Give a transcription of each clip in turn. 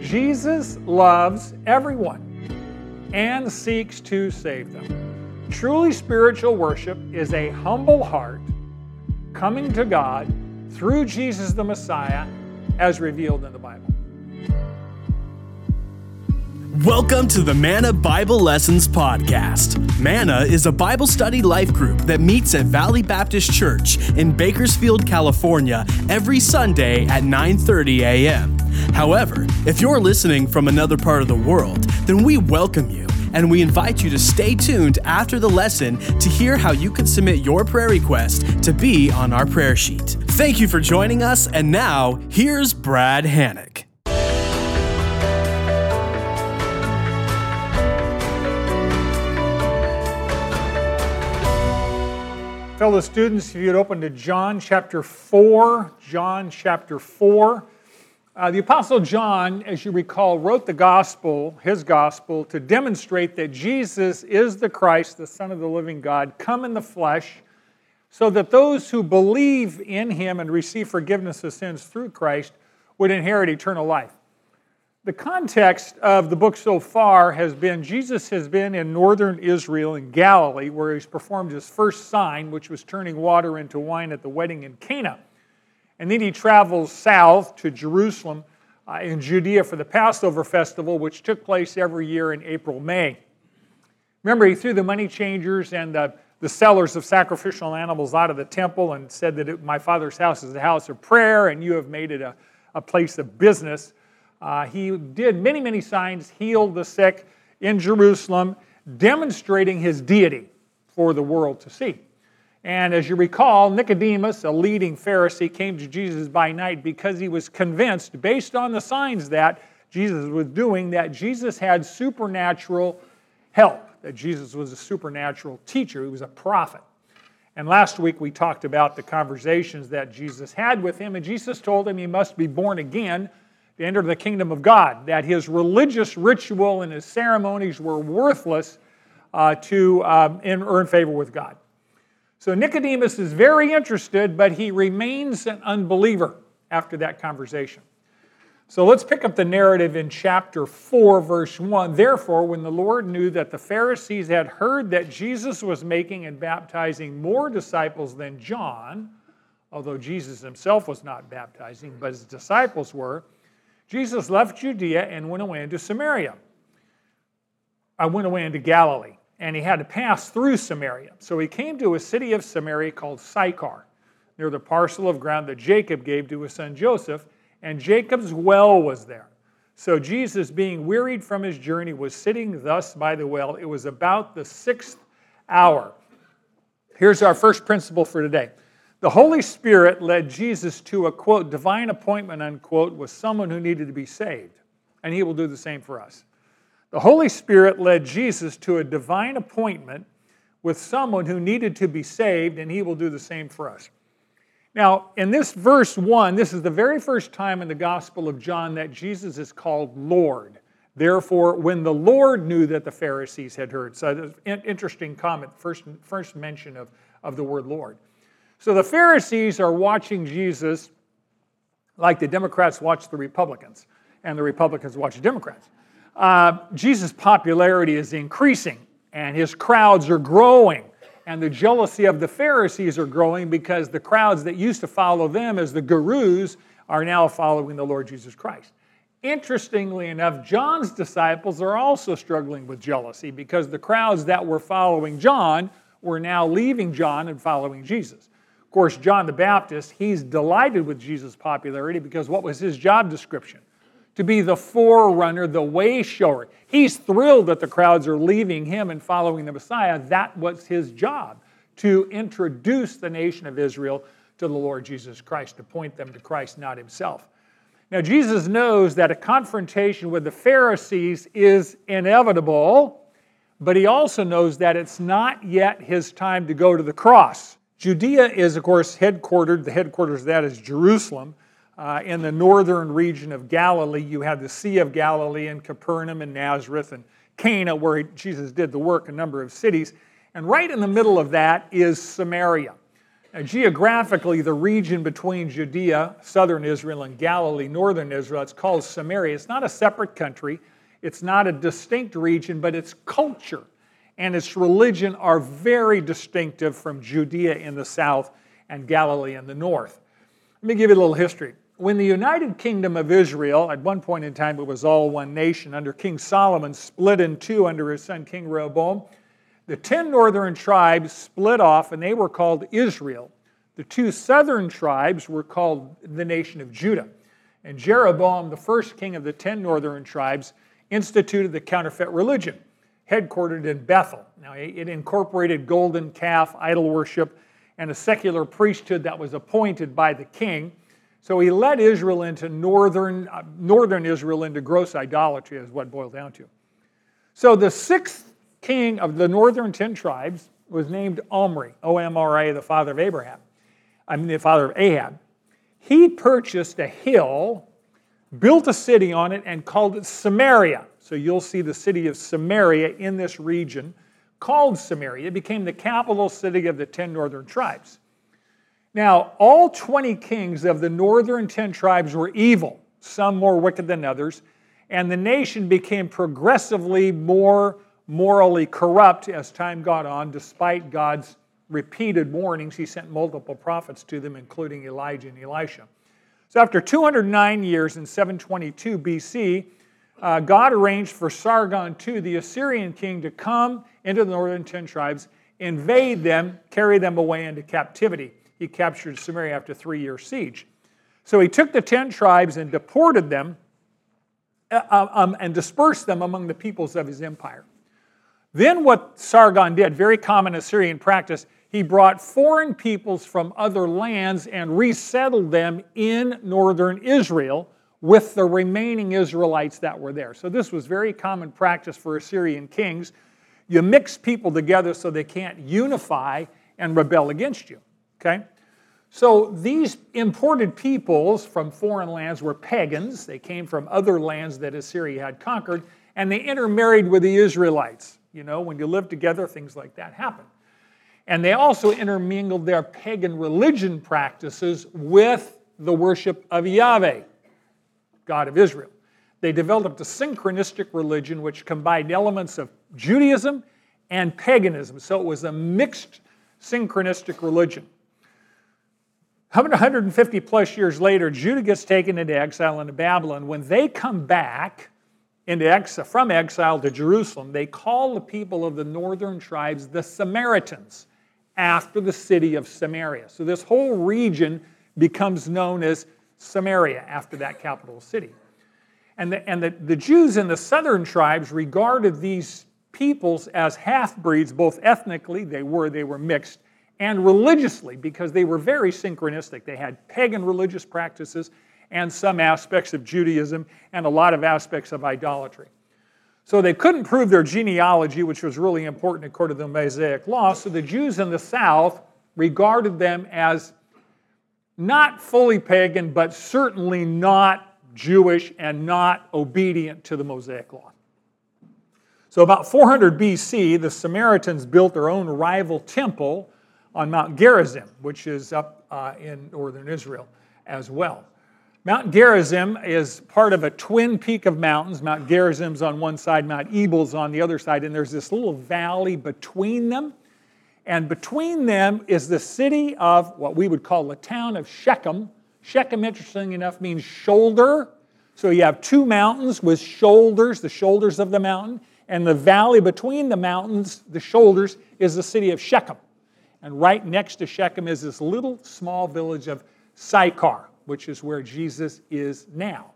Jesus loves everyone and seeks to save them. Truly spiritual worship is a humble heart coming to God through Jesus the Messiah as revealed in the Bible. Welcome to the Manna Bible Lessons Podcast. Manna is a Bible study life group that meets at Valley Baptist Church in Bakersfield, California every Sunday at 9:30 a.m. However, if you're listening from another part of the world, then we welcome you and we invite you to stay tuned after the lesson to hear how you can submit your prayer request to be on our prayer sheet. Thank you for joining us, and now here's Brad Hannock. Fellow students, if you'd open to John chapter 4, John chapter 4. Uh, the Apostle John, as you recall, wrote the gospel, his gospel, to demonstrate that Jesus is the Christ, the Son of the living God, come in the flesh, so that those who believe in him and receive forgiveness of sins through Christ would inherit eternal life. The context of the book so far has been Jesus has been in northern Israel in Galilee, where he's performed his first sign, which was turning water into wine at the wedding in Cana. And then he travels south to Jerusalem uh, in Judea for the Passover festival, which took place every year in April May. Remember, he threw the money changers and the, the sellers of sacrificial animals out of the temple and said that it, my father's house is a house of prayer, and you have made it a, a place of business. Uh, he did many, many signs, healed the sick in Jerusalem, demonstrating his deity for the world to see. And as you recall, Nicodemus, a leading Pharisee, came to Jesus by night because he was convinced, based on the signs that Jesus was doing, that Jesus had supernatural help, that Jesus was a supernatural teacher, he was a prophet. And last week we talked about the conversations that Jesus had with him, and Jesus told him he must be born again to enter the kingdom of God, that his religious ritual and his ceremonies were worthless uh, to um, earn favor with God. So Nicodemus is very interested, but he remains an unbeliever after that conversation. So let's pick up the narrative in chapter 4, verse 1. Therefore, when the Lord knew that the Pharisees had heard that Jesus was making and baptizing more disciples than John, although Jesus himself was not baptizing, but his disciples were, Jesus left Judea and went away into Samaria. I went away into Galilee, and he had to pass through Samaria. So he came to a city of Samaria called Sychar, near the parcel of ground that Jacob gave to his son Joseph, and Jacob's well was there. So Jesus, being wearied from his journey, was sitting thus by the well. It was about the sixth hour. Here's our first principle for today the Holy Spirit led Jesus to a quote, divine appointment, unquote, with someone who needed to be saved. And he will do the same for us. The Holy Spirit led Jesus to a divine appointment with someone who needed to be saved, and he will do the same for us. Now, in this verse 1, this is the very first time in the Gospel of John that Jesus is called Lord. Therefore, when the Lord knew that the Pharisees had heard. So, interesting comment, first, first mention of, of the word Lord. So the Pharisees are watching Jesus like the Democrats watch the Republicans, and the Republicans watch the Democrats. Uh, Jesus' popularity is increasing, and his crowds are growing, and the jealousy of the Pharisees are growing because the crowds that used to follow them as the gurus are now following the Lord Jesus Christ. Interestingly enough, John's disciples are also struggling with jealousy because the crowds that were following John were now leaving John and following Jesus. Of course, John the Baptist, he's delighted with Jesus' popularity because what was his job description? To be the forerunner, the way shower. He's thrilled that the crowds are leaving him and following the Messiah. That was his job, to introduce the nation of Israel to the Lord Jesus Christ, to point them to Christ, not himself. Now, Jesus knows that a confrontation with the Pharisees is inevitable, but he also knows that it's not yet his time to go to the cross. Judea is, of course, headquartered, the headquarters of that is Jerusalem. Uh, in the northern region of Galilee, you have the Sea of Galilee and Capernaum and Nazareth and Cana, where Jesus did the work, a number of cities. And right in the middle of that is Samaria. Now, geographically, the region between Judea, southern Israel, and Galilee, northern Israel, it's called Samaria. It's not a separate country, it's not a distinct region, but its culture and its religion are very distinctive from Judea in the south and Galilee in the north. Let me give you a little history. When the United Kingdom of Israel, at one point in time it was all one nation, under King Solomon, split in two under his son King Rehoboam, the ten northern tribes split off and they were called Israel. The two southern tribes were called the nation of Judah. And Jeroboam, the first king of the ten northern tribes, instituted the counterfeit religion, headquartered in Bethel. Now, it incorporated golden calf idol worship and a secular priesthood that was appointed by the king. So he led Israel into northern, uh, northern Israel into gross idolatry, is what boiled down to. So the sixth king of the northern 10 tribes was named Omri, O M R I, the father of Abraham. I mean, the father of Ahab. He purchased a hill, built a city on it, and called it Samaria. So you'll see the city of Samaria in this region called Samaria. It became the capital city of the 10 northern tribes. Now, all 20 kings of the northern 10 tribes were evil, some more wicked than others, and the nation became progressively more morally corrupt as time got on, despite God's repeated warnings. He sent multiple prophets to them, including Elijah and Elisha. So, after 209 years in 722 BC, uh, God arranged for Sargon II, the Assyrian king, to come into the northern ten tribes, invade them, carry them away into captivity. He captured Samaria after three year siege. So he took the ten tribes and deported them uh, uh um, and dispersed them among the peoples of his empire. Then, what Sargon did, very common Assyrian practice, he brought foreign peoples from other lands and resettled them in northern Israel with the remaining Israelites that were there. So, this was very common practice for Assyrian kings. You mix people together so they can't unify and rebel against you. Okay? So, these imported peoples from foreign lands were pagans. They came from other lands that Assyria had conquered, and they intermarried with the Israelites. You know, when you live together, things like that happen. And they also intermingled their pagan religion practices with the worship of Yahweh, God of Israel. They developed a synchronistic religion which combined elements of Judaism and paganism. So it was a mixed synchronistic religion. 150 plus years later, Judah gets taken into exile into Babylon. When they come back, into exile, from exile to Jerusalem, they call the people of the northern tribes the Samaritans after the city of Samaria. So this whole region becomes known as Samaria after that capital city. And, the, and the, the Jews in the southern tribes regarded these peoples as half breeds, both ethnically, they were, they were mixed, and religiously, because they were very synchronistic. They had pagan religious practices and some aspects of Judaism and a lot of aspects of idolatry. So they couldn't prove their genealogy, which was really important according to the Mosaic law. So the Jews in the south regarded them as not fully pagan, but certainly not Jewish and not obedient to the Mosaic law. So, about 400 BC, the Samaritans built their own rival temple on Mount Gerizim, which is up uh, in northern Israel as well. Mount Gerizim is part of a twin peak of mountains. Mount Gerizim's on one side, Mount Ebal's on the other side, and there's this little valley between them. And between them is the city of what we would call the town of Shechem. Shechem, interesting enough, means shoulder. So you have two mountains with shoulders, the shoulders of the mountain, and the valley between the mountains, the shoulders, is the city of Shechem. And right next to Shechem is this little small village of Sychar which is where Jesus is now.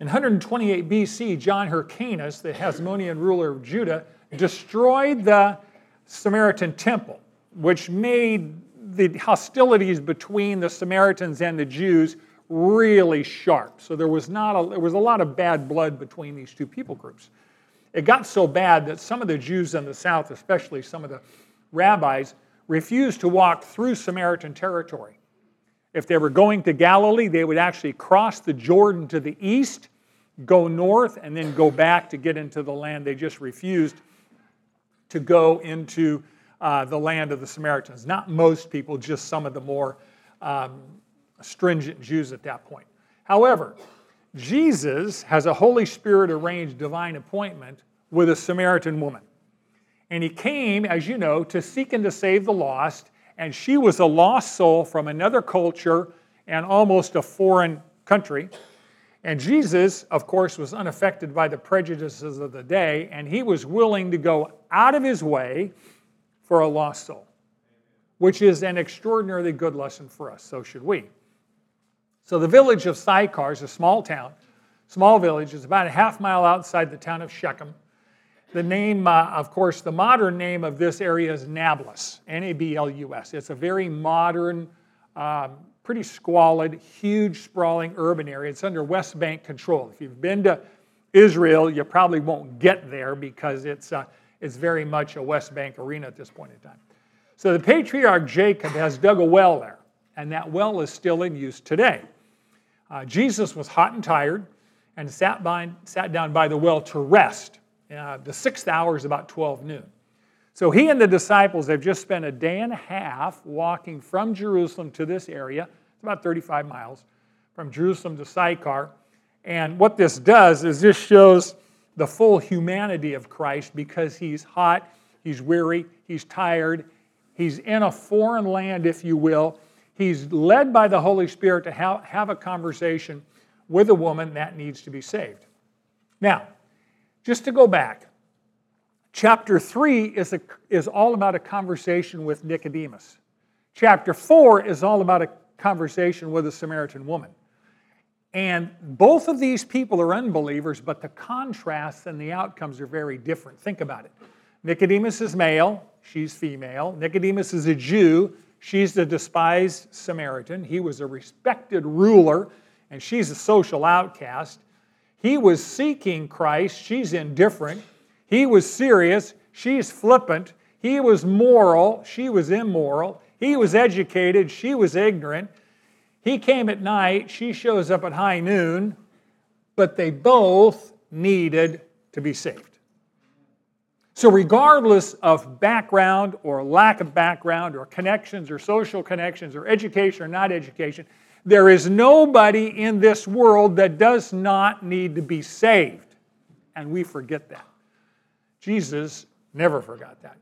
In 128 BC, John Hyrcanus, the Hasmonean ruler of Judah, destroyed the Samaritan temple, which made the hostilities between the Samaritans and the Jews really sharp. So there was not a, there was a lot of bad blood between these two people groups. It got so bad that some of the Jews in the south, especially some of the rabbis, refused to walk through Samaritan territory. If they were going to Galilee, they would actually cross the Jordan to the east, go north, and then go back to get into the land. They just refused to go into uh, the land of the Samaritans. Not most people, just some of the more um, stringent Jews at that point. However, Jesus has a Holy Spirit arranged divine appointment with a Samaritan woman. And he came, as you know, to seek and to save the lost, and she was a lost soul from another culture and almost a foreign country. And Jesus, of course, was unaffected by the prejudices of the day, and he was willing to go out of his way for a lost soul, which is an extraordinarily good lesson for us. So should we. So the village of Sychar is a small town, small village. It's about a half mile outside the town of Shechem. The name, uh, of course, the modern name of this area is Nablus, N A B L U S. It's a very modern, um, pretty squalid, huge, sprawling urban area. It's under West Bank control. If you've been to Israel, you probably won't get there because it's, uh, it's very much a West Bank arena at this point in time. So the patriarch Jacob has dug a well there, and that well is still in use today. Uh, Jesus was hot and tired and sat, by, sat down by the well to rest. Uh, the sixth hour is about 12 noon. So he and the disciples have just spent a day and a half walking from Jerusalem to this area. It's about 35 miles from Jerusalem to Sychar. And what this does is this shows the full humanity of Christ because he's hot, he's weary, he's tired, he's in a foreign land, if you will. He's led by the Holy Spirit to have, have a conversation with a woman that needs to be saved. Now, just to go back, Chapter 3 is, a, is all about a conversation with Nicodemus. Chapter 4 is all about a conversation with a Samaritan woman. And both of these people are unbelievers, but the contrasts and the outcomes are very different. Think about it. Nicodemus is male, she's female. Nicodemus is a Jew, she's the despised Samaritan. He was a respected ruler, and she's a social outcast. He was seeking Christ, she's indifferent. He was serious, she's flippant. He was moral, she was immoral. He was educated, she was ignorant. He came at night, she shows up at high noon, but they both needed to be saved. So, regardless of background or lack of background or connections or social connections or education or not education, there is nobody in this world that does not need to be saved. And we forget that. Jesus never forgot that.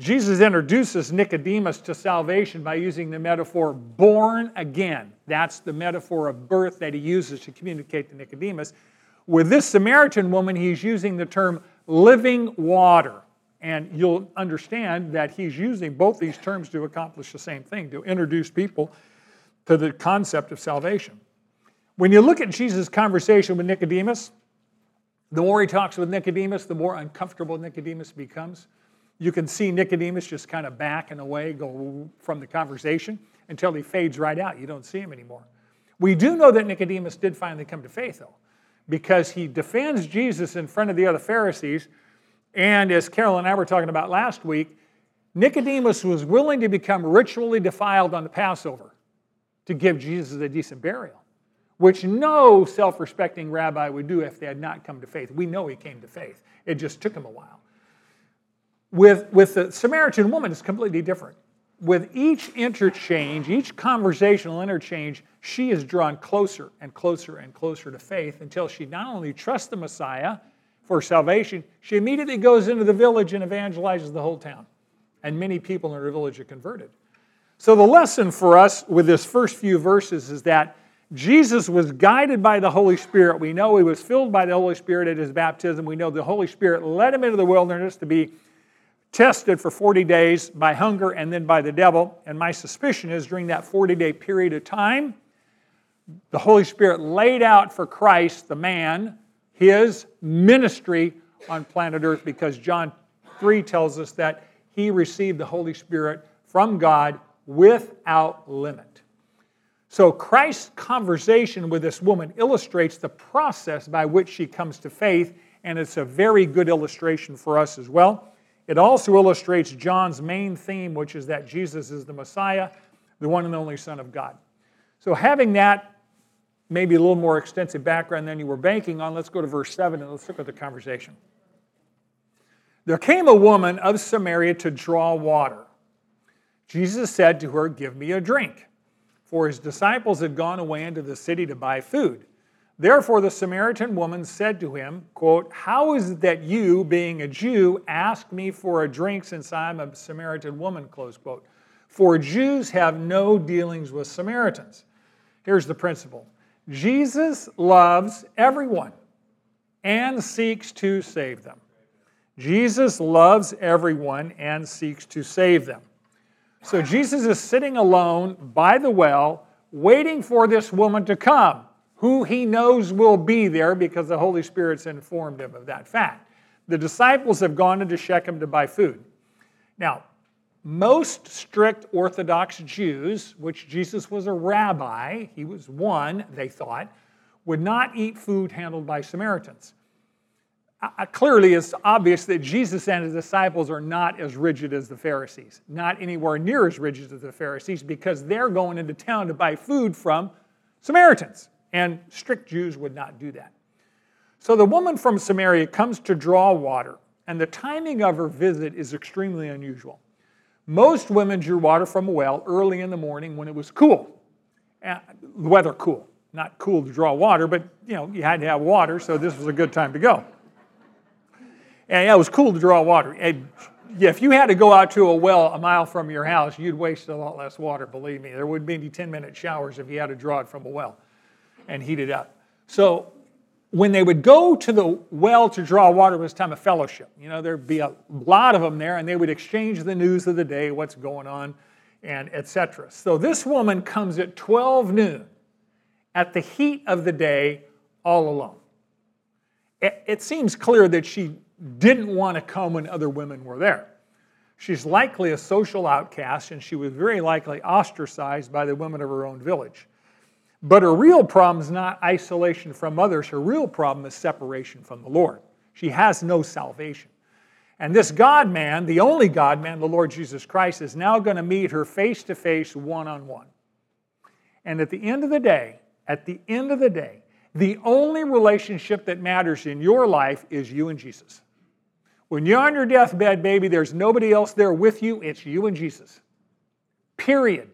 Jesus introduces Nicodemus to salvation by using the metaphor born again. That's the metaphor of birth that he uses to communicate to Nicodemus. With this Samaritan woman, he's using the term living water. And you'll understand that he's using both these terms to accomplish the same thing, to introduce people to the concept of salvation. When you look at Jesus' conversation with Nicodemus, the more he talks with Nicodemus, the more uncomfortable Nicodemus becomes. You can see Nicodemus just kind of back and away, go from the conversation until he fades right out. You don't see him anymore. We do know that Nicodemus did finally come to faith, though, because he defends Jesus in front of the other Pharisees. And as Carol and I were talking about last week, Nicodemus was willing to become ritually defiled on the Passover to give Jesus a decent burial which no self respecting rabbi would do if they had not come to faith. We know he came to faith, it just took him a while. With, with the Samaritan woman, it's completely different. With each interchange, each conversational interchange, she is drawn closer and closer and closer to faith until she not only trusts the Messiah for salvation, she immediately goes into the village and evangelizes the whole town. And many people in her village are converted. So, the lesson for us with this first few verses is that Jesus was guided by the Holy Spirit. We know he was filled by the Holy Spirit at his baptism. We know the Holy Spirit led him into the wilderness to be tested for 40 days by hunger and then by the devil. And my suspicion is during that 40 day period of time, the Holy Spirit laid out for Christ, the man, his ministry on planet Earth because John 3 tells us that he received the Holy Spirit from God without limit. So Christ's conversation with this woman illustrates the process by which she comes to faith, and it's a very good illustration for us as well. It also illustrates John's main theme, which is that Jesus is the Messiah, the one and only Son of God. So, having that maybe a little more extensive background than you were banking on, let's go to verse 7 and let's look at the conversation. There came a woman of Samaria to draw water. Jesus said to her, Give me a drink. For his disciples had gone away into the city to buy food. Therefore the Samaritan woman said to him, quote, How is it that you, being a Jew, ask me for a drink since I'm a Samaritan woman? Close quote. For Jews have no dealings with Samaritans. Here's the principle Jesus loves everyone and seeks to save them. Jesus loves everyone and seeks to save them. So Jesus is sitting alone by the well, waiting for this woman to come, who he knows will be there because the Holy Spirit's informed him of that fact. The disciples have gone into Shechem to buy food. Now, most strict Orthodox Jews, which Jesus was a rabbi, he was one, they thought, would not eat food handled by Samaritans. Clearly, it's obvious that Jesus and his disciples are not as rigid as the Pharisees, not anywhere near as rigid as the Pharisees, because they're going into town to buy food from Samaritans, and strict Jews would not do that. So the woman from Samaria comes to draw water, and the timing of her visit is extremely unusual. Most women drew water from a well early in the morning when it was cool, uh, weather cool. Not cool to draw water, but you know you had to have water, so this was a good time to go. And yeah, it was cool to draw water. And yeah, if you had to go out to a well a mile from your house, you'd waste a lot less water, believe me. There would be 10 minute showers if you had to draw it from a well and heat it up. So when they would go to the well to draw water, it was time of fellowship. You know, there'd be a lot of them there, and they would exchange the news of the day, what's going on, and etc. So this woman comes at 12 noon at the heat of the day all alone. It, it seems clear that she didn't want to come when other women were there. She's likely a social outcast, and she was very likely ostracized by the women of her own village. But her real problem is not isolation from others, her real problem is separation from the Lord. She has no salvation. And this God man, the only God man, the Lord Jesus Christ, is now going to meet her face to face, one on one. And at the end of the day, at the end of the day, the only relationship that matters in your life is you and Jesus. When you're on your deathbed, baby, there's nobody else there with you. It's you and Jesus. Period.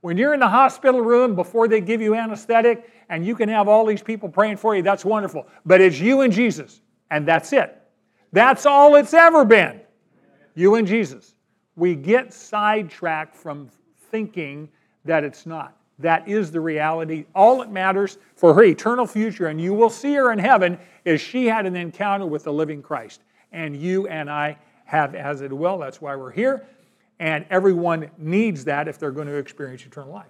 When you're in the hospital room before they give you anesthetic and you can have all these people praying for you, that's wonderful. But it's you and Jesus, and that's it. That's all it's ever been. You and Jesus. We get sidetracked from thinking that it's not. That is the reality. All that matters for her eternal future, and you will see her in heaven, is she had an encounter with the living Christ and you and I have as it will. That's why we're here. And everyone needs that if they're going to experience eternal life.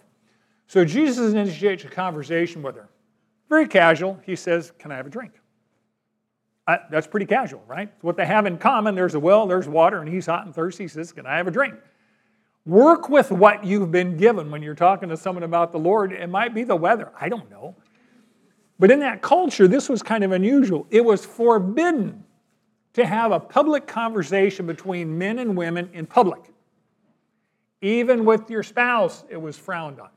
So Jesus initiates a conversation with her. Very casual. He says, Can I have a drink? Uh, that's pretty casual, right? what they have in common. There's a well, there's water, and he's hot and thirsty. He says, Can I have a drink? Work with what you've been given when you're talking to someone about the Lord. It might be the weather. I don't know. But in that culture, this was kind of unusual. It was forbidden to have a public conversation between men and women in public. Even with your spouse, it was frowned on.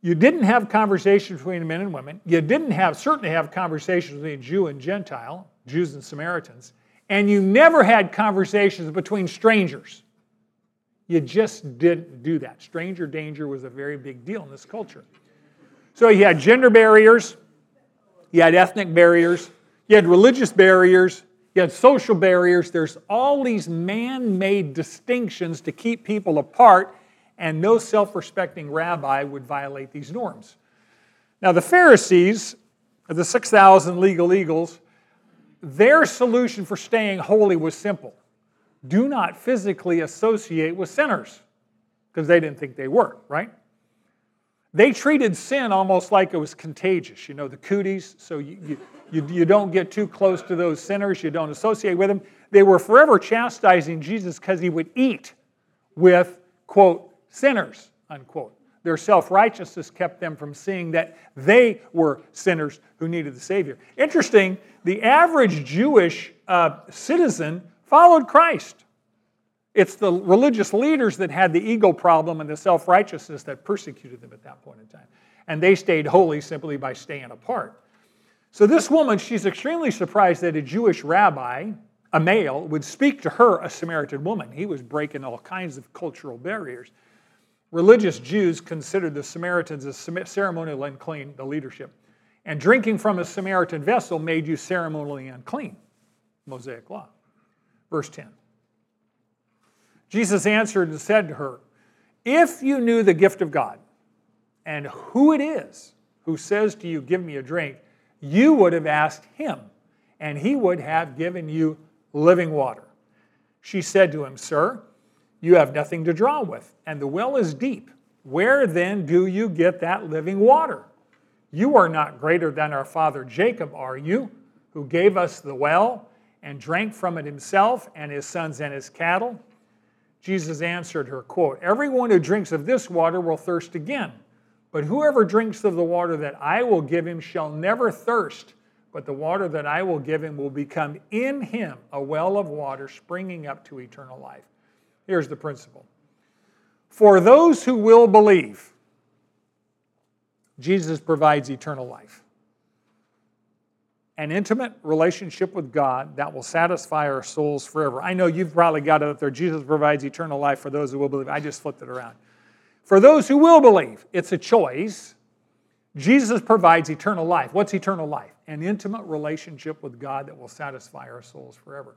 You didn't have conversations between men and women. You didn't have certainly have conversations between Jew and Gentile, Jews and Samaritans, and you never had conversations between strangers. You just didn't do that. Stranger danger was a very big deal in this culture. So you had gender barriers, you had ethnic barriers, you had religious barriers, you had social barriers. There's all these man made distinctions to keep people apart, and no self respecting rabbi would violate these norms. Now, the Pharisees, the 6,000 legal eagles, their solution for staying holy was simple do not physically associate with sinners, because they didn't think they were, right? They treated sin almost like it was contagious. You know, the cooties, so you, you you, don't get too close to those sinners, you don't associate with them. They were forever chastising Jesus because he would eat with, quote, sinners, unquote. Their self righteousness kept them from seeing that they were sinners who needed the Savior. Interesting, the average Jewish uh, citizen followed Christ. It's the religious leaders that had the ego problem and the self righteousness that persecuted them at that point in time. And they stayed holy simply by staying apart. So, this woman, she's extremely surprised that a Jewish rabbi a male, would speak to her, a Samaritan woman. He was breaking all kinds of cultural barriers. Religious Jews considered the Samaritans as ceremonially unclean, the leadership. And drinking from a Samaritan vessel made you ceremonially unclean. Mosaic law. Verse 10. Jesus answered and said to her, If you knew the gift of God and who it is who says to you, Give me a drink, you would have asked him, and he would have given you living water. She said to him, Sir, you have nothing to draw with, and the well is deep. Where then do you get that living water? You are not greater than our father Jacob, are you, who gave us the well and drank from it himself and his sons and his cattle? Jesus answered her, quote, Everyone who drinks of this water will thirst again, but whoever drinks of the water that I will give him shall never thirst, but the water that I will give him will become in him a well of water springing up to eternal life. Here's the principle For those who will believe, Jesus provides eternal life. An intimate relationship with God that will satisfy our souls forever. I know you've probably got it up there. Jesus provides eternal life for those who will believe. I just flipped it around. For those who will believe, it's a choice. Jesus provides eternal life. What's eternal life? An intimate relationship with God that will satisfy our souls forever.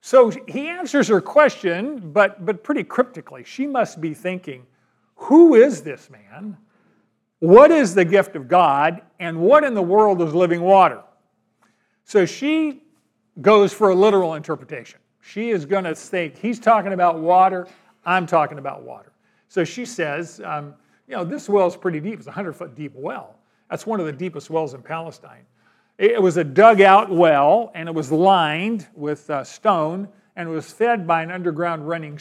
So he answers her question, but, but pretty cryptically. She must be thinking, Who is this man? What is the gift of God? And what in the world is living water? So she goes for a literal interpretation. She is going to think, He's talking about water, I'm talking about water. So she says, um, You know, this well is pretty deep. It's a 100 foot deep well. That's one of the deepest wells in Palestine. It was a dugout well, and it was lined with uh, stone, and it was fed by an underground running,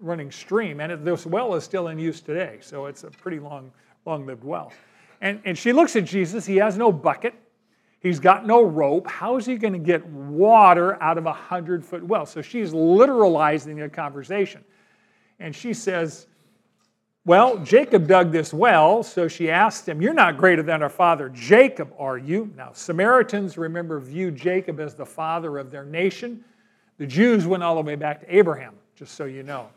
running stream. And it, this well is still in use today, so it's a pretty long, long-lived well. And, and she looks at Jesus. He has no bucket. He's got no rope. How is he going to get water out of a hundred-foot well? So she's literalizing the conversation. And she says, well, Jacob dug this well, so she asked him, You're not greater than our father Jacob, are you? Now, Samaritans, remember, viewed Jacob as the father of their nation. The Jews went all the way back to Abraham, just so you know.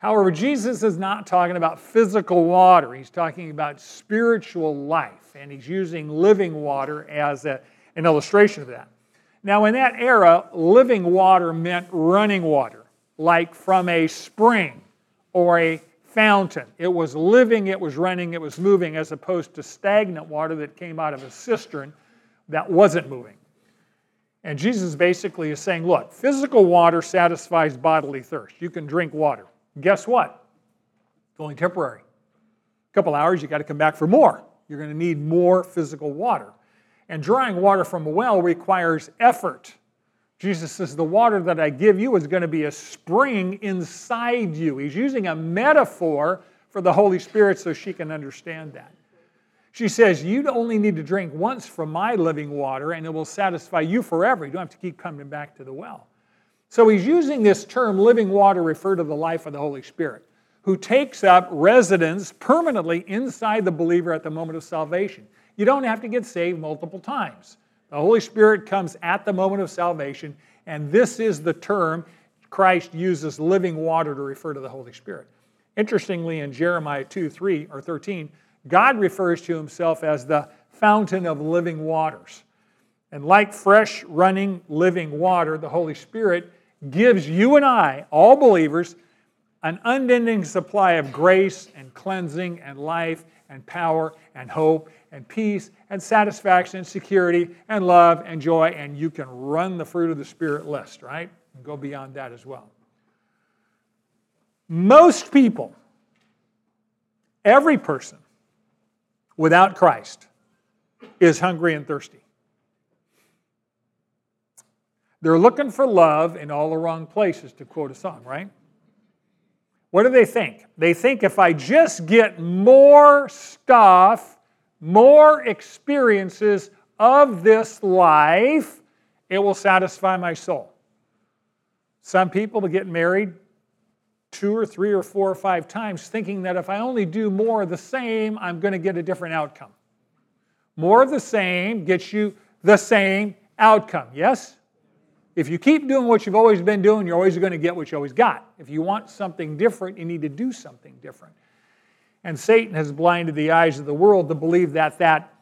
However, Jesus is not talking about physical water, he's talking about spiritual life, and he's using living water as a, an illustration of that. Now, in that era, living water meant running water, like from a spring or a fountain. It was living, it was running, it was moving, as opposed to stagnant water that came out of a cistern that wasn't moving. And Jesus basically is saying, look, physical water satisfies bodily thirst. You can drink water. Guess what? It's only temporary. A couple hours, you got to come back for more. You're going to need more physical water. And drawing water from a well requires effort. Jesus says, The water that I give you is going to be a spring inside you. He's using a metaphor for the Holy Spirit so she can understand that. She says, You only need to drink once from my living water, and it will satisfy you forever. You don't have to keep coming back to the well. So he's using this term, living water, refer to the life of the Holy Spirit, who takes up residence permanently inside the believer at the moment of salvation. You don't have to get saved multiple times. The Holy Spirit comes at the moment of salvation, and this is the term Christ uses living water to refer to the Holy Spirit. Interestingly, in Jeremiah 2 3 or 13, God refers to himself as the fountain of living waters. And like fresh, running, living water, the Holy Spirit gives you and I, all believers, an unending supply of grace and cleansing and life and power and hope and peace and satisfaction and security and love and joy, and you can run the fruit of the Spirit list, right? And go beyond that as well. Most people, every person without Christ, is hungry and thirsty. They're looking for love in all the wrong places, to quote a song, right? What do they think? They think if I just get more stuff, more experiences of this life, it will satisfy my soul. Some people get married two or three or four or five times thinking that if I only do more of the same, I'm going to get a different outcome. More of the same gets you the same outcome, yes? If you keep doing what you've always been doing, you're always going to get what you always got. If you want something different, you need to do something different. And Satan has blinded the eyes of the world to believe that that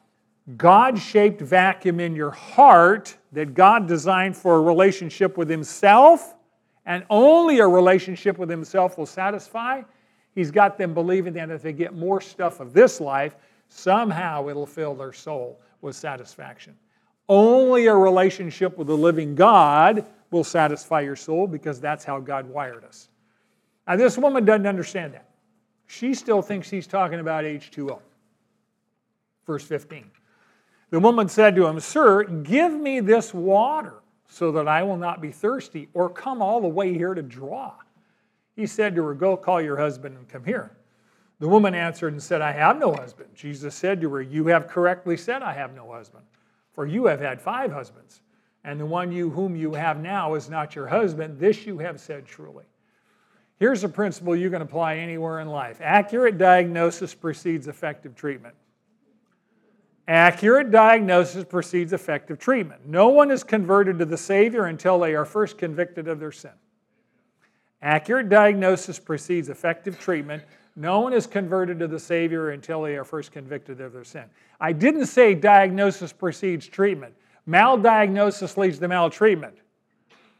God shaped vacuum in your heart that God designed for a relationship with Himself and only a relationship with Himself will satisfy. He's got them believing that if they get more stuff of this life, somehow it'll fill their soul with satisfaction. Only a relationship with the living God will satisfy your soul because that's how God wired us. Now, this woman doesn't understand that. She still thinks he's talking about H2O. Verse 15. The woman said to him, Sir, give me this water so that I will not be thirsty or come all the way here to draw. He said to her, Go call your husband and come here. The woman answered and said, I have no husband. Jesus said to her, You have correctly said, I have no husband, for you have had five husbands, and the one you whom you have now is not your husband. This you have said truly. Here's a principle you can apply anywhere in life accurate diagnosis precedes effective treatment. Accurate diagnosis precedes effective treatment. No one is converted to the Savior until they are first convicted of their sin. Accurate diagnosis precedes effective treatment. No one is converted to the Savior until they are first convicted of their sin. I didn't say diagnosis precedes treatment. Maldiagnosis leads to maltreatment.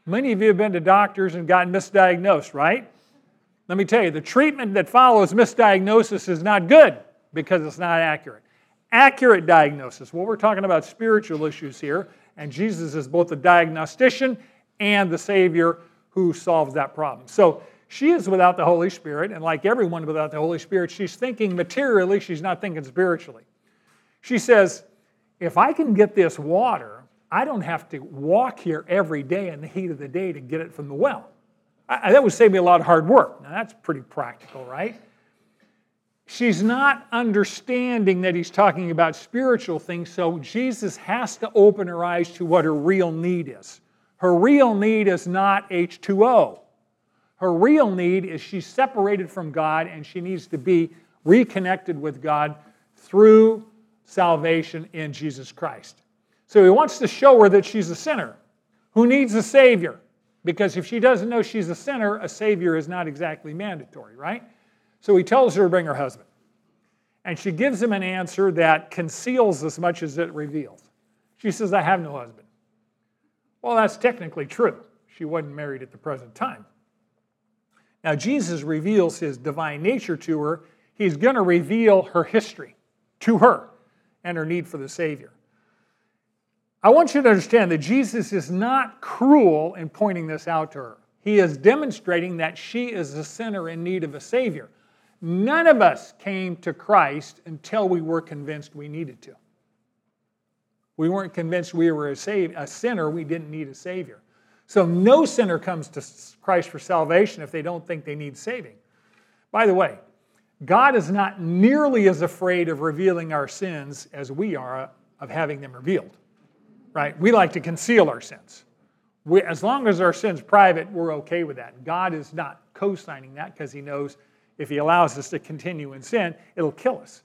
Many of you have been to doctors and gotten misdiagnosed, right? Let me tell you, the treatment that follows misdiagnosis is not good because it's not accurate accurate diagnosis. Well, we're talking about spiritual issues here, and Jesus is both the diagnostician and the Savior who solves that problem. So she is without the Holy Spirit, and like everyone without the Holy Spirit, she's thinking materially, she's not thinking spiritually. She says, If I can get this water, I don't have to walk here every day in the heat of the day to get it from the well. I, that would save me a lot of hard work. Now, that's pretty practical, right? she's not understanding that he's talking about spiritual things, so Jesus has to open her eyes to what her real need is. Her real need is not H2O. Her real need is she's separated from God and she needs to be reconnected with God through salvation in Jesus Christ. So he wants to show her that she's a sinner who needs a Savior. Because if she doesn't know she's a sinner, a Savior is not exactly mandatory, right? So he tells her to bring her husband. And she gives him an answer that conceals as much as it reveals. She says, I have no husband. Well, that's technically true. She wasn't married at the present time. Now, Jesus reveals his divine nature to her. He's going to reveal her history to her and her need for the Savior. I want you to understand that Jesus is not cruel in pointing this out to her. He is demonstrating that she is a sinner in need of a Savior. None of us came to Christ until we were convinced we needed to. We weren't convinced we were a, save, a sinner, we didn't need a Savior. So no sinner comes to Christ for salvation if they don't think they need saving. By the way, God is not nearly as afraid of revealing our sins as we are uh, of having them revealed. Right? We like to conceal our sins. We, as long as our sin's private, we're okay with that. God is not co signing that because He knows if He allows us to continue in sin, it'll kill us.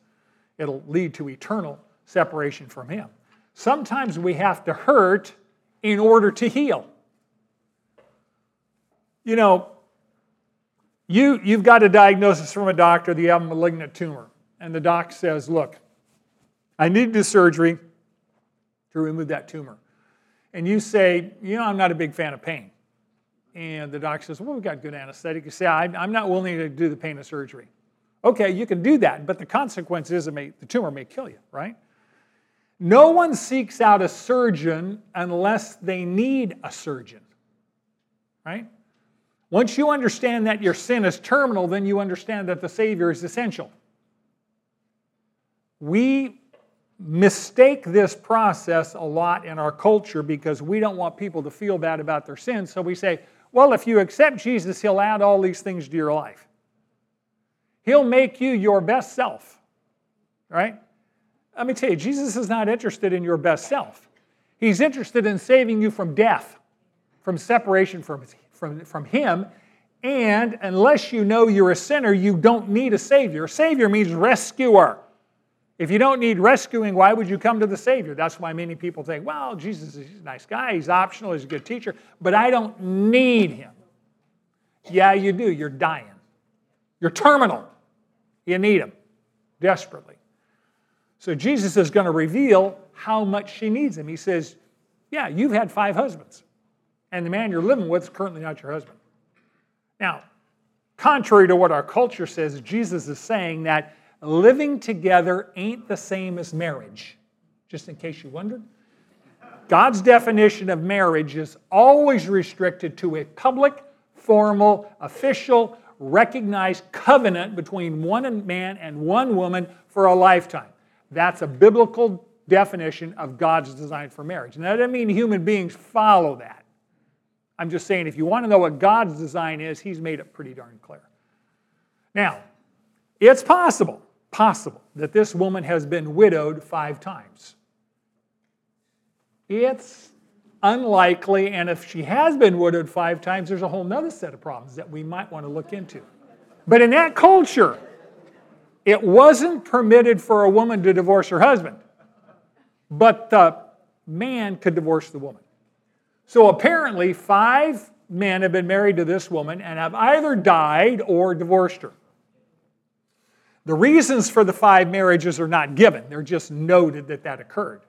It'll lead to eternal separation from Him. Sometimes we have to hurt in order to heal. You know, you, you've got a diagnosis from a doctor that you have a malignant tumor. And the doc says, Look, I need to do surgery to remove that tumor. And you say, You know, I'm not a big fan of pain. And the doc says, Well, we've got good anesthetic. You say, I'm not willing to do the pain of surgery. Okay, you can do that, but the consequence is may, the tumor may kill you, right? No one seeks out a surgeon unless they need a surgeon, right? Once you understand that your sin is terminal, then you understand that the Savior is essential. We mistake this process a lot in our culture because we don't want people to feel bad about their sins. So we say, well, if you accept Jesus, He'll add all these things to your life. He'll make you your best self, right? Let me tell you, Jesus is not interested in your best self. He's interested in saving you from death, from separation from, from, from Him. And unless you know you're a sinner, you don't need a Savior. Savior means rescuer. If you don't need rescuing, why would you come to the Savior? That's why many people think, well, Jesus is a nice guy, he's optional, he's a good teacher, but I don't need him. Yeah, you do. You're dying. You're terminal. You need him desperately. So Jesus is going to reveal how much she needs him. He says, Yeah, you've had five husbands, and the man you're living with is currently not your husband. Now, contrary to what our culture says, Jesus is saying that living together ain't the same as marriage, just in case you wondered. God's definition of marriage is always restricted to a public, formal, official, recognized covenant between one man and one woman for a lifetime. That's a biblical definition of God's design for marriage. And that doesn't mean human beings follow that. I'm just saying if you want to know what God's design is, He's made it pretty darn clear. Now, it's possible, possible, that this woman has been widowed five times. It's unlikely, and if she has been widowed five times, there's a whole other set of problems that we might want to look into. But in that culture, it wasn't permitted for a woman to divorce her husband, but the man could divorce the woman. So apparently, five men have been married to this woman and have either died or divorced her. The reasons for the five marriages are not given, they're just noted that that occurred.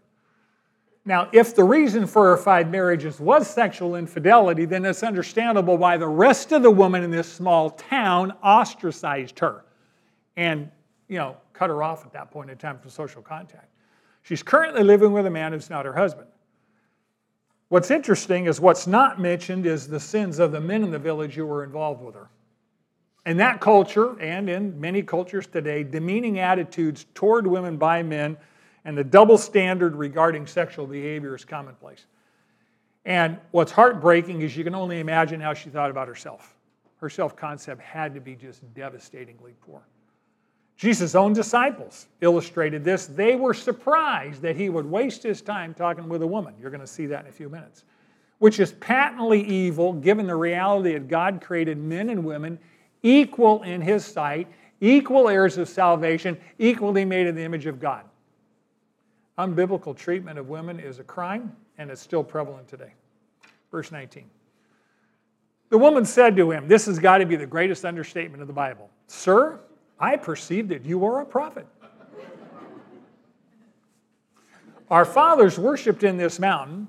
Now, if the reason for her five marriages was sexual infidelity, then it's understandable why the rest of the women in this small town ostracized her and, you know, cut her off at that point in time from social contact. She's currently living with a man who's not her husband. What's interesting is what's not mentioned is the sins of the men in the village who were involved with her. In that culture, and in many cultures today, demeaning attitudes toward women by men and the double standard regarding sexual behavior is commonplace. And what's heartbreaking is you can only imagine how she thought about herself. Her self concept had to be just devastatingly poor. Jesus' own disciples illustrated this. They were surprised that he would waste his time talking with a woman. You're going to see that in a few minutes. Which is patently evil given the reality that God created men and women equal in his sight, equal heirs of salvation, equally made in the image of God. Unbiblical treatment of women is a crime, and it's still prevalent today. Verse 19. The woman said to him, This has got to be the greatest understatement of the Bible. Sir, I perceive that you are a prophet. Our fathers worshiped in this mountain,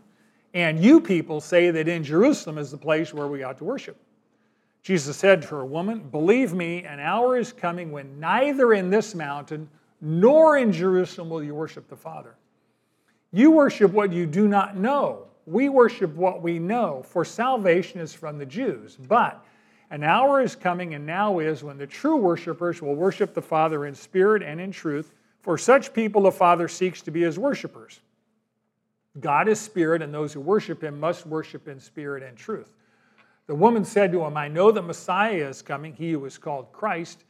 and you people say that in Jerusalem is the place where we ought to worship. Jesus said to her, Woman, believe me, an hour is coming when neither in this mountain nor in Jerusalem will you worship the Father. You worship what you do not know. We worship what we know, for salvation is from the Jews. But an hour is coming, and now is, when the true worshipers will worship the Father in spirit and in truth, for such people the Father seeks to be his worshipers. God is spirit, and those who worship him must worship in spirit and truth. The woman said to him, I know that Messiah is coming, he who is called Christ.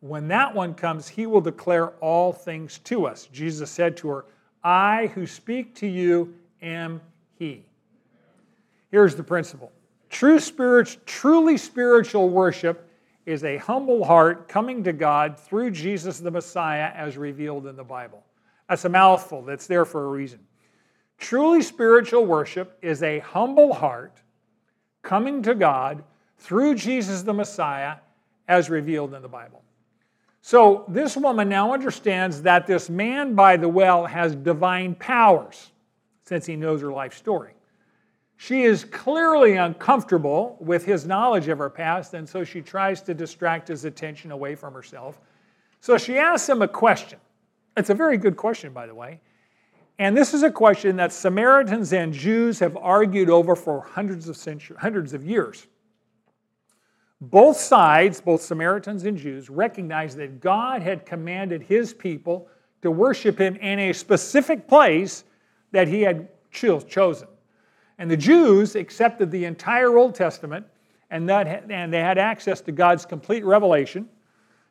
When that one comes, he will declare all things to us. Jesus said to her, I who speak to you am he. Here's the principle True spirit, truly spiritual worship is a humble heart coming to God through Jesus the Messiah as revealed in the Bible. That's a mouthful, that's there for a reason. Truly spiritual worship is a humble heart coming to God through Jesus the Messiah as revealed in the Bible. So this woman now understands that this man by the well has divine powers since he knows her life story. She is clearly uncomfortable with his knowledge of her past, and so she tries to distract his attention away from herself. So she asks him a question. It's a very good question, by the way. And this is a question that Samaritans and Jews have argued over for hundreds of centuries, hundreds of years. Both sides, both Samaritans and Jews, recognized that God had commanded his people to worship him in a specific place that he had chosen. And the Jews accepted the entire Old Testament and, that, and they had access to God's complete revelation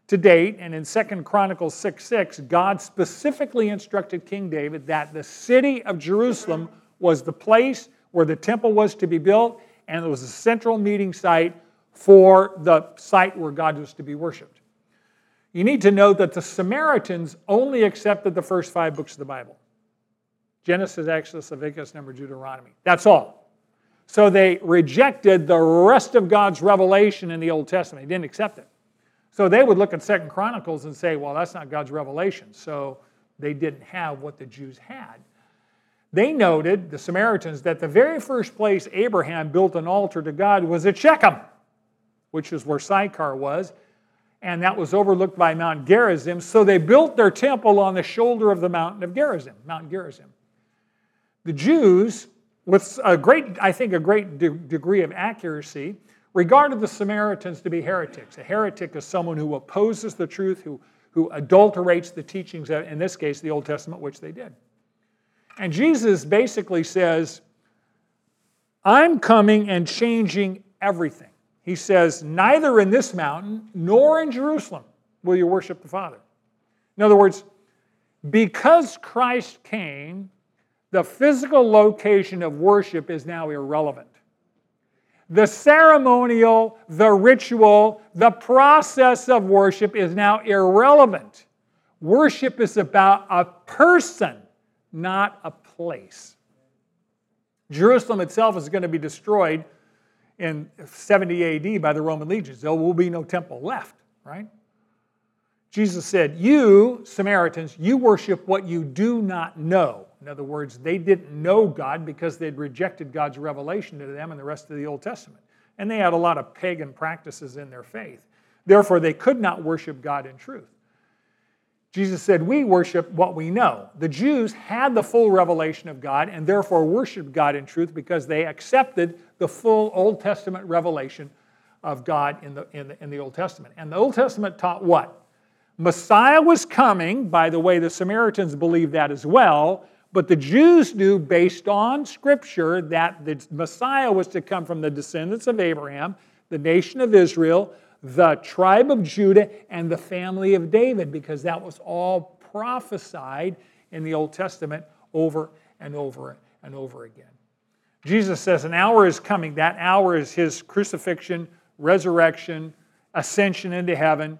to date. And in 2 Chronicles 6 6, God specifically instructed King David that the city of Jerusalem was the place where the temple was to be built, and it was a central meeting site for the site where God was to be worshiped. You need to know that the Samaritans only accepted the first five books of the Bible Genesis, Exodus, Leviticus, Number, Deuteronomy. That's all. So they rejected the rest of God's revelation in the Old Testament. They didn't accept it. So they would look at Second Chronicles and say, well, that's not God's revelation. So they didn't have what the Jews had. They noted, the Samaritans, that the very first place Abraham built an altar to God was at Shechem, which is where Sychar was, and that was overlooked by Mount Gerizim. So they built their temple on the shoulder of the mountain of Gerizim, Mount Gerizim. The Jews, with a great, I think, a great de- degree of accuracy, regarded the Samaritans to be heretics. A heretic is someone who opposes the truth, who, who adulterates the teachings, of, in this case, the Old Testament, which they did. And Jesus basically says, I'm coming and changing everything. He says, Neither in this mountain nor in Jerusalem will you worship the Father. In other words, because Christ came, the physical location of worship is now irrelevant. The ceremonial, the ritual, the process of worship is now irrelevant. Worship is about a person, not a place. Jerusalem itself is going to be destroyed in 70 AD by the Roman legions. There will be no temple left, right? Jesus said, You, Samaritans, you worship what you do not know. In other words, they didn't know God because they'd rejected God's revelation to them in the rest of the Old Testament. And they had a lot of pagan practices in their faith. Therefore, they could not worship God in truth. Jesus said, We worship what we know. The Jews had the full revelation of God and therefore worshiped God in truth because they accepted the full Old Testament revelation of God in the, in the, in the Old Testament. And the Old Testament taught what? Messiah was coming, by the way, the Samaritans believed that as well, but the Jews knew based on Scripture that the Messiah was to come from the descendants of Abraham, the nation of Israel, the tribe of Judah, and the family of David, because that was all prophesied in the Old Testament over and over and over again. Jesus says an hour is coming. That hour is his crucifixion, resurrection, ascension into heaven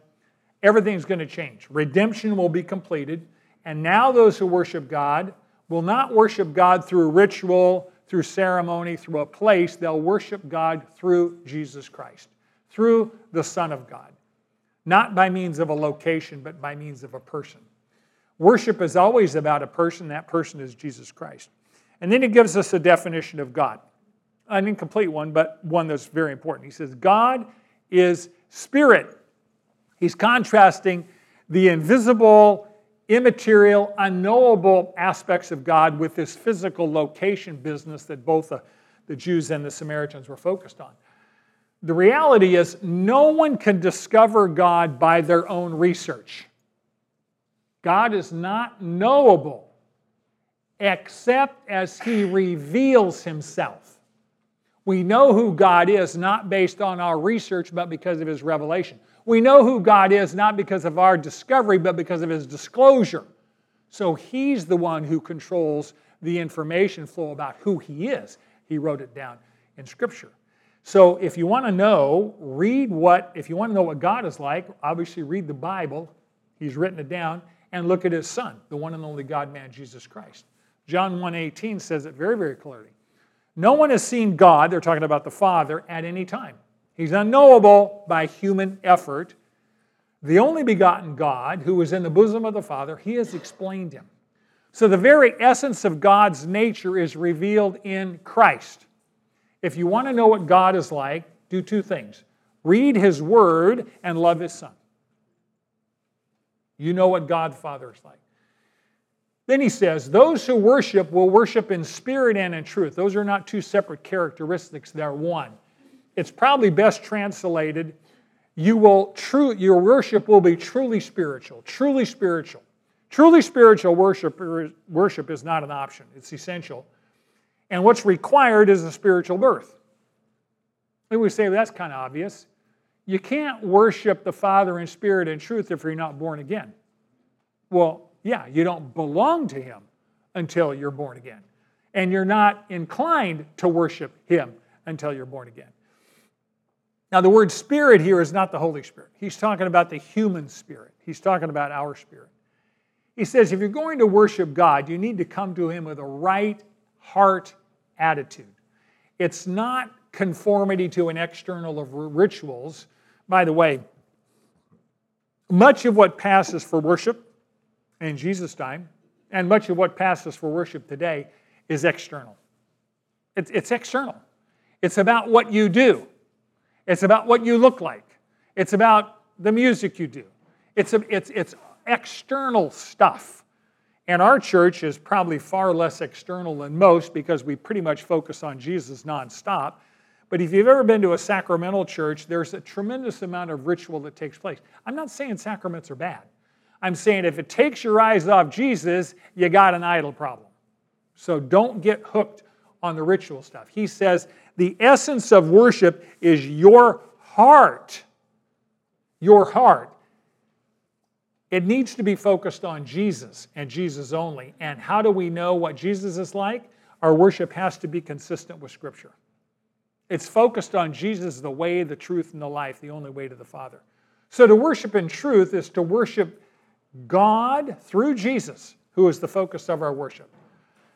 everything's going to change. Redemption will be completed. And now those who worship God will not worship God through ritual, through ceremony, through a place. They'll worship God through Jesus Christ, through the Son of God. Not by means of a location, but by means of a person. Worship is always about a person. That person is Jesus Christ. And then he gives us a definition of God. An incomplete one, but one that's very important. He says, God is spirit. He's contrasting the invisible, immaterial, unknowable aspects of God with this physical location business that both the, the Jews and the Samaritans were focused on. The reality is, no one can discover God by their own research. God is not knowable except as He reveals Himself. We know who God is not based on our research, but because of His revelation. We know who God is not because of our discovery, but because of his disclosure. So he's the one who controls the information flow about who he is. He wrote it down in Scripture. So if you want to know, read what, if you want to know what God is like, obviously read the Bible. He's written it down and look at his son, the one and only God man, Jesus Christ. John 1:18 says it very, very clearly. No one has seen God, they're talking about the Father, at any time. He's unknowable by human effort. The only begotten God, who is in the bosom of the Father, he has explained him. So the very essence of God's nature is revealed in Christ. If you want to know what God is like, do two things read his word and love his son. You know what God Father is like. Then he says, Those who worship will worship in spirit and in truth. Those are not two separate characteristics, they're one it's probably best translated you will true your worship will be truly spiritual. Truly spiritual. Truly spiritual worship worship is not an option. It's essential. And what's required is a spiritual birth. And we say well, that's kind of obvious. You can't worship the father in spirit and truth if you're not born again. Well yeah you don't belong to him until you're born again. And you're not inclined to worship him until you're born again Now, the word spirit here is not the Holy Spirit. He's talking about the human spirit, he's talking about our spirit. He says, if you're going to worship God, you need to come to Him with a right heart attitude. It's not conformity to an external of rituals. By the way, much of what passes for worship in Jesus' time, and much of what passes for worship today, is external. It's, it's external. It's about what you do. It's about what you look like. It's about the music you do. It's, a, it's, it's external stuff. And our church is probably far less external than most because we pretty much focus on Jesus nonstop. But if you've ever been to a sacramental church, there's a tremendous amount of ritual that takes place. I'm not saying sacraments are bad. I'm saying if it takes your eyes off Jesus, you got an idol problem. So don't get hooked on the ritual stuff. He says the essence of worship is your heart. Your heart. It needs to be focused on Jesus and Jesus only. And how do we know what Jesus is like? Our worship has to be consistent with Scripture. It's focused on Jesus, the way, the truth, and the life, the only way to the Father. So to worship in truth is to worship God through Jesus, who is the focus of our worship.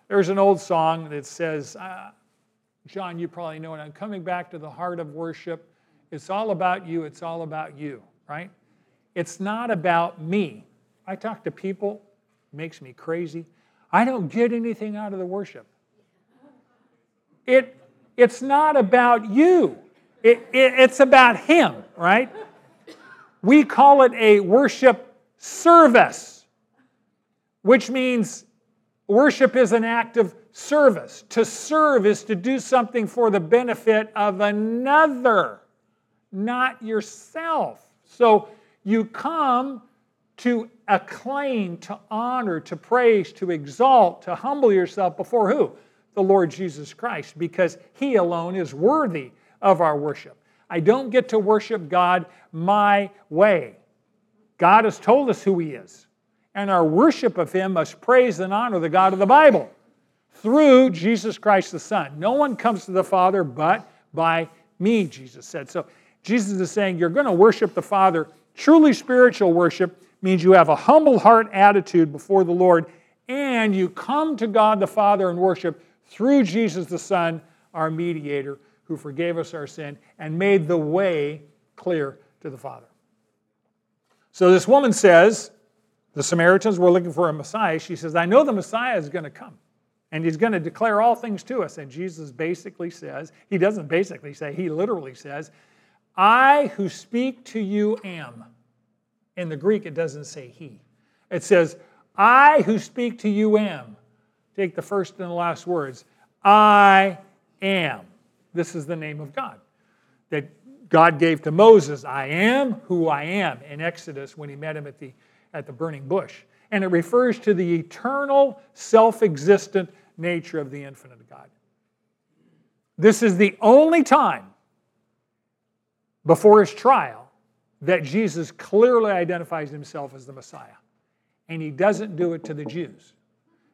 There's an old song that says, uh, John, you probably know it. I'm coming back to the heart of worship. It's all about you, it's all about you, right? It's not about me. I talk to people, makes me crazy. I don't get anything out of the worship. It, it's not about you, it, it, it's about Him, right? We call it a worship service, which means worship is an act of service. To serve is to do something for the benefit of another, not yourself. So you come to acclaim, to honor, to praise, to exalt, to humble yourself before who? The Lord Jesus Christ, because He alone is worthy of our worship. I don't get to worship God my way. God has told us who He is, and our worship of Him must praise and honor the God of the Bible through Jesus Christ the Son. No one comes to the Father but by me, Jesus said. So Jesus is saying you're going to worship the Father Truly spiritual worship means you have a humble heart attitude before the Lord and you come to God the Father and worship through Jesus the Son, our mediator, who forgave us our sin and made the way clear to the Father. So this woman says, the Samaritans were looking for a Messiah. She says, I know the Messiah is going to come and he's going to declare all things to us. And Jesus basically says, he doesn't basically say, he literally says, I who speak to you am. In the Greek, it doesn't say he. It says, I who speak to you am. Take the first and the last words. I am. This is the name of God that God gave to Moses. I am who I am in Exodus when he met him at the, at the burning bush. And it refers to the eternal, self existent nature of the infinite God. This is the only time before his trial that Jesus clearly identifies himself as the Messiah. And he doesn't do it to the Jews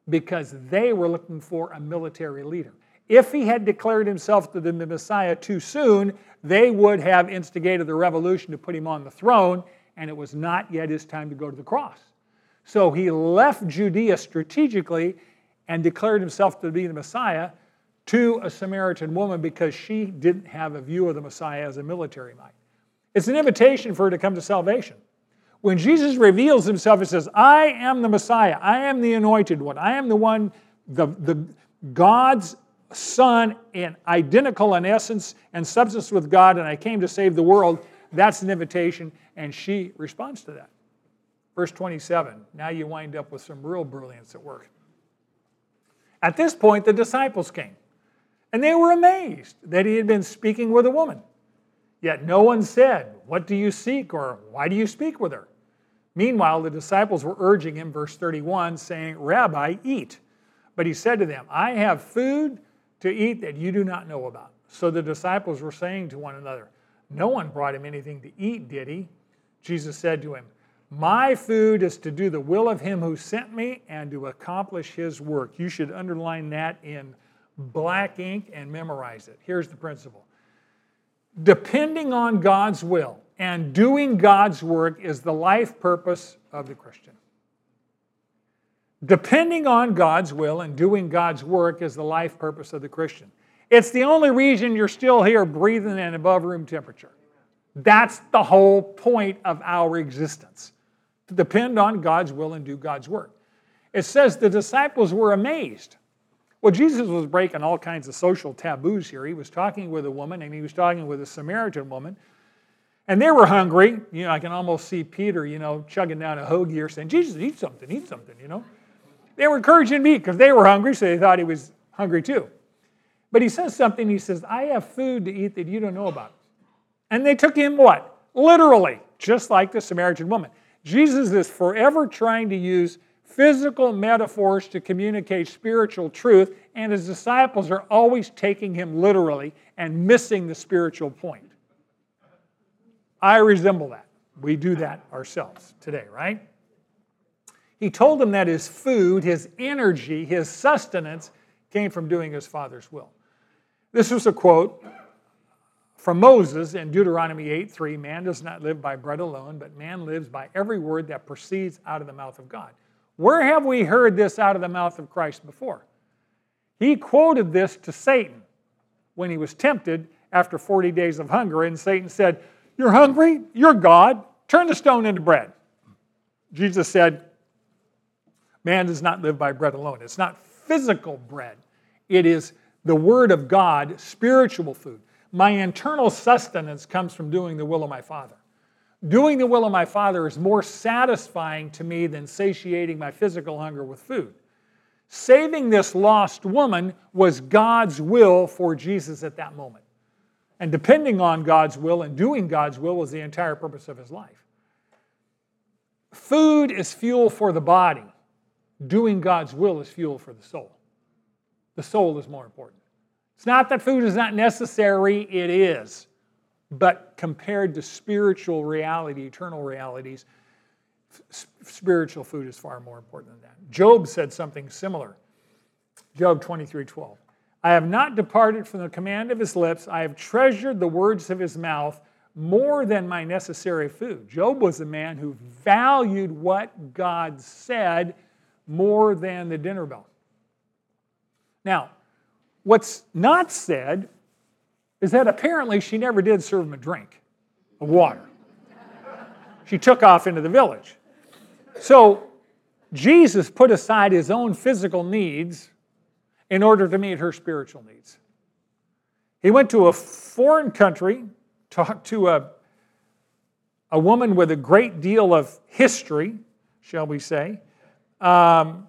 because they were looking for a military leader. If he had declared himself to the Messiah too soon, they would have instigated the revolution to put him on the throne, and it was not yet his time to go to the cross. So he left Judea strategically and declared himself to be the Messiah to a Samaritan woman because she didn't have a view of the Messiah as a military might. It's an invitation for her to come to salvation. When Jesus reveals himself, he says, I am the Messiah. I am the anointed one. I am the one, the, the God's son and identical in essence and substance with God, and I came to save the world. That's an invitation, and she responds to that. Verse 27. Now you wind up with some real brilliance at work. At this point, the disciples came. And they were amazed that he had been speaking with a woman. Yet no one said, What do you seek? or Why do you speak with her? Meanwhile, the disciples were urging him, verse 31, saying, Rabbi, eat. But he said to them, I have food to eat that you do not know about. So the disciples were saying to one another, No one brought him anything to eat, did he? Jesus said to him, My food is to do the will of him who sent me and to accomplish his work. You should underline that in black ink and memorize it. Here's the principle Depending on God's will and doing God's work is the life purpose of the Christian. Depending on God's will and doing God's work is the life purpose of the Christian. It's the only reason you're still here breathing in above room temperature. That's the whole point of our existence to depend on God's will and do God's work. It says the disciples were amazed. Well, Jesus was breaking all kinds of social taboos here. He was talking with a woman and he was talking with a Samaritan woman. And they were hungry. You know, I can almost see Peter, you know, chugging down a hoagie or saying, Jesus, eat something, eat something, you know. They were encouraging me because they were hungry, so they thought he was hungry too. But he says something, he says, I have food to eat that you don't know about. And they took him what? Literally, just like the Samaritan woman. Jesus is forever trying to use physical metaphors to communicate spiritual truth, and his disciples are always taking him literally and missing the spiritual point. I resemble that. We do that ourselves today, right? He told them that his food, his energy, his sustenance came from doing his Father's will. This was a quote from Moses in Deuteronomy 8 3 Man does not live by bread alone, but man lives by every word that proceeds out of the mouth of God. Where have we heard this out of the mouth of Christ before? He quoted this to Satan when he was tempted after 40 days of hunger, and Satan said, You're hungry? You're God. Turn the stone into bread. Jesus said, Man does not live by bread alone. It's not physical bread, it is the Word of God, spiritual food. My internal sustenance comes from doing the will of my Father. Doing the will of my Father is more satisfying to me than satiating my physical hunger with food. Saving this lost woman was God's will for Jesus at that moment. And depending on God's will and doing God's will was the entire purpose of his life. Food is fuel for the body, doing God's will is fuel for the soul. The soul is more important. It's not that food is not necessary, it is. But compared to spiritual reality, eternal realities, spiritual food is far more important than that. Job said something similar. Job 23 12. I have not departed from the command of his lips. I have treasured the words of his mouth more than my necessary food. Job was a man who valued what God said more than the dinner bell. Now, what's not said is that apparently she never did serve him a drink of water. She took off into the village. So Jesus put aside his own physical needs in order to meet her spiritual needs. He went to a foreign country, talked to a, a woman with a great deal of history, shall we say. Um,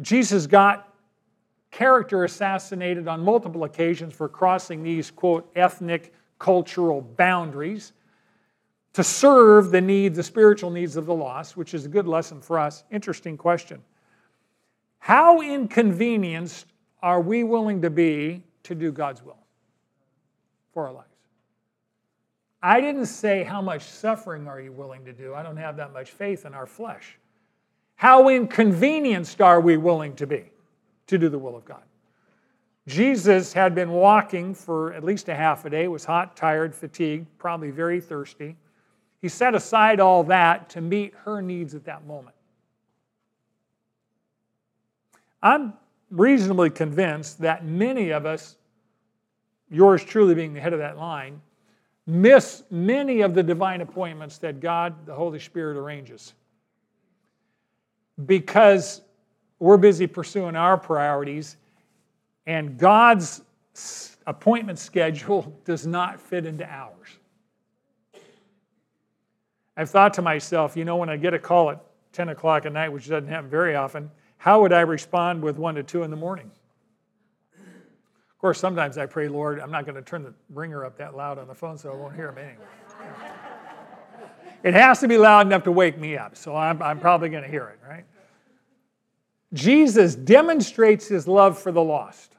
Jesus got character assassinated on multiple occasions for crossing these, quote, ethnic, cultural boundaries to serve the needs, the spiritual needs of the lost, which is a good lesson for us. Interesting question. How inconvenienced are we willing to be to do God's will for our lives? I didn't say how much suffering are you willing to do. I don't have that much faith in our flesh. How inconvenienced are we willing to be? To do the will of God. Jesus had been walking for at least a half a day, was hot, tired, fatigued, probably very thirsty. He set aside all that to meet her needs at that moment. I'm reasonably convinced that many of us, yours truly being the head of that line, miss many of the divine appointments that God, the Holy Spirit, arranges. Because we're busy pursuing our priorities, and God's appointment schedule does not fit into ours. I've thought to myself, you know, when I get a call at 10 o'clock at night, which doesn't happen very often, how would I respond with 1 to 2 in the morning? Of course, sometimes I pray, Lord, I'm not going to turn the ringer up that loud on the phone so I won't hear him anyway. it has to be loud enough to wake me up, so I'm, I'm probably going to hear it, right? Jesus demonstrates his love for the lost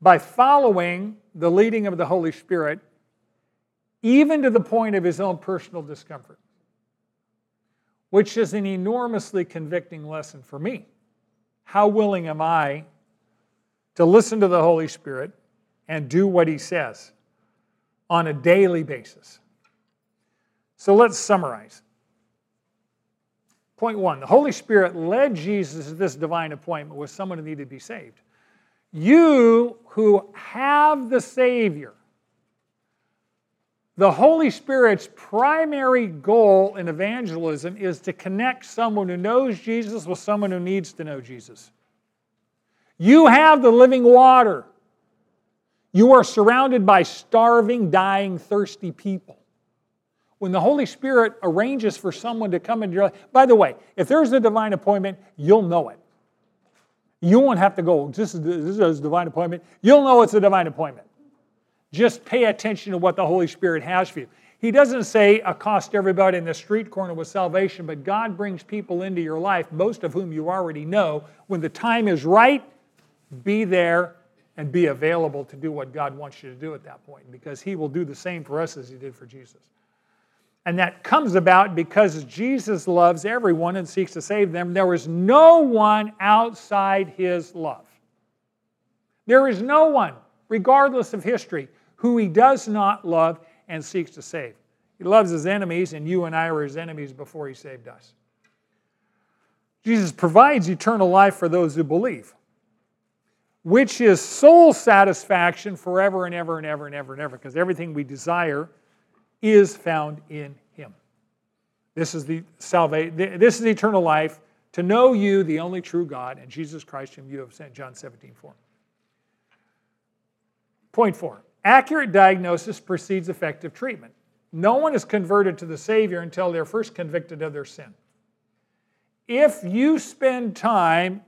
by following the leading of the Holy Spirit, even to the point of his own personal discomfort, which is an enormously convicting lesson for me. How willing am I to listen to the Holy Spirit and do what he says? on a daily basis. So let's summarize. Point one the Holy Spirit led Jesus to this divine appointment with someone who needed to be saved. You who have the Savior, the Holy Spirit's primary goal in evangelism is to connect someone who knows Jesus with someone who needs to know Jesus. You have the living water. You are surrounded by starving, dying, thirsty people. When the Holy Spirit arranges for someone to come into your life, by the way, if there's a divine appointment, you'll know it. You won't have to go, this is, this is a divine appointment. You'll know it's a divine appointment. Just pay attention to what the Holy Spirit has for you. He doesn't say accost everybody in the street corner with salvation, but God brings people into your life, most of whom you already know. When the time is right, be there and be available to do what God wants you to do at that point, because He will do the same for us as He did for Jesus. And that comes about because Jesus loves everyone and seeks to save them. There is no one outside his love. There is no one, regardless of history, who he does not love and seeks to save. He loves his enemies, and you and I were his enemies before he saved us. Jesus provides eternal life for those who believe, which is soul satisfaction forever and ever and ever and ever and ever, because everything we desire is found in him. This is the salvation, this is eternal life, to know you, the only true God, and Jesus Christ, whom you have sent, John 17, 4. Point four accurate diagnosis precedes effective treatment. No one is converted to the Savior until they're first convicted of their sin. If you spend time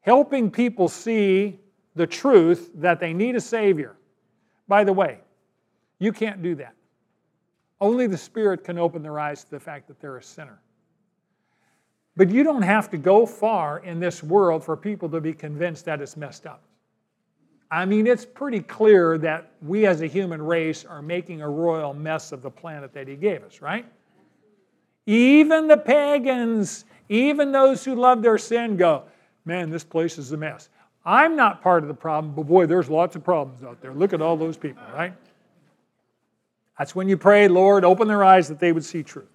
helping people see the truth that they need a Savior, by the way, you can't do that. Only the Spirit can open their eyes to the fact that they're a sinner. But you don't have to go far in this world for people to be convinced that it's messed up. I mean, it's pretty clear that we as a human race are making a royal mess of the planet that He gave us, right? Even the pagans, even those who love their sin, go, man, this place is a mess. I'm not part of the problem, but boy, there's lots of problems out there. Look at all those people, right? That's when you pray, Lord, open their eyes that they would see truth.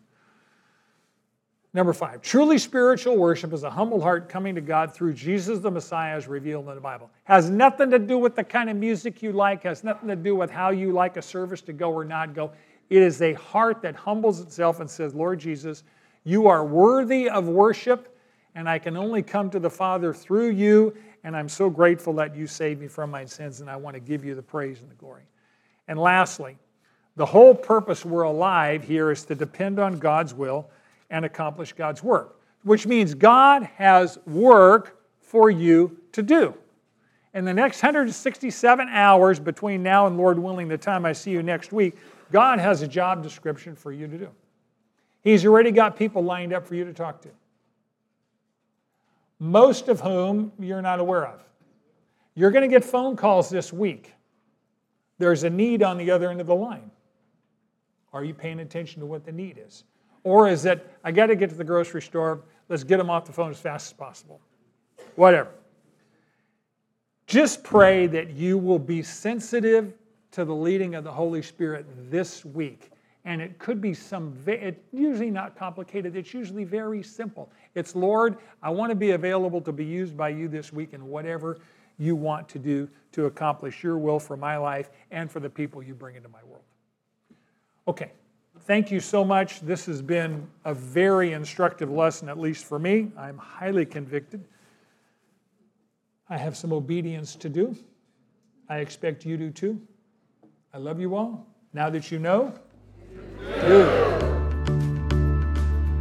Number five, truly spiritual worship is a humble heart coming to God through Jesus the Messiah as revealed in the Bible. Has nothing to do with the kind of music you like, has nothing to do with how you like a service to go or not go. It is a heart that humbles itself and says, Lord Jesus, you are worthy of worship, and I can only come to the Father through you, and I'm so grateful that you saved me from my sins, and I want to give you the praise and the glory. And lastly, the whole purpose we're alive here is to depend on God's will and accomplish God's work, which means God has work for you to do. In the next 167 hours between now and Lord willing, the time I see you next week, God has a job description for you to do. He's already got people lined up for you to talk to, most of whom you're not aware of. You're going to get phone calls this week. There's a need on the other end of the line. Are you paying attention to what the need is? Or is it, I got to get to the grocery store, let's get them off the phone as fast as possible? Whatever. Just pray that you will be sensitive to the leading of the Holy Spirit this week. And it could be some, it's usually not complicated, it's usually very simple. It's, Lord, I want to be available to be used by you this week in whatever you want to do to accomplish your will for my life and for the people you bring into my world. Okay, thank you so much. This has been a very instructive lesson, at least for me. I'm highly convicted. I have some obedience to do. I expect you do too. I love you all. Now that you know, do.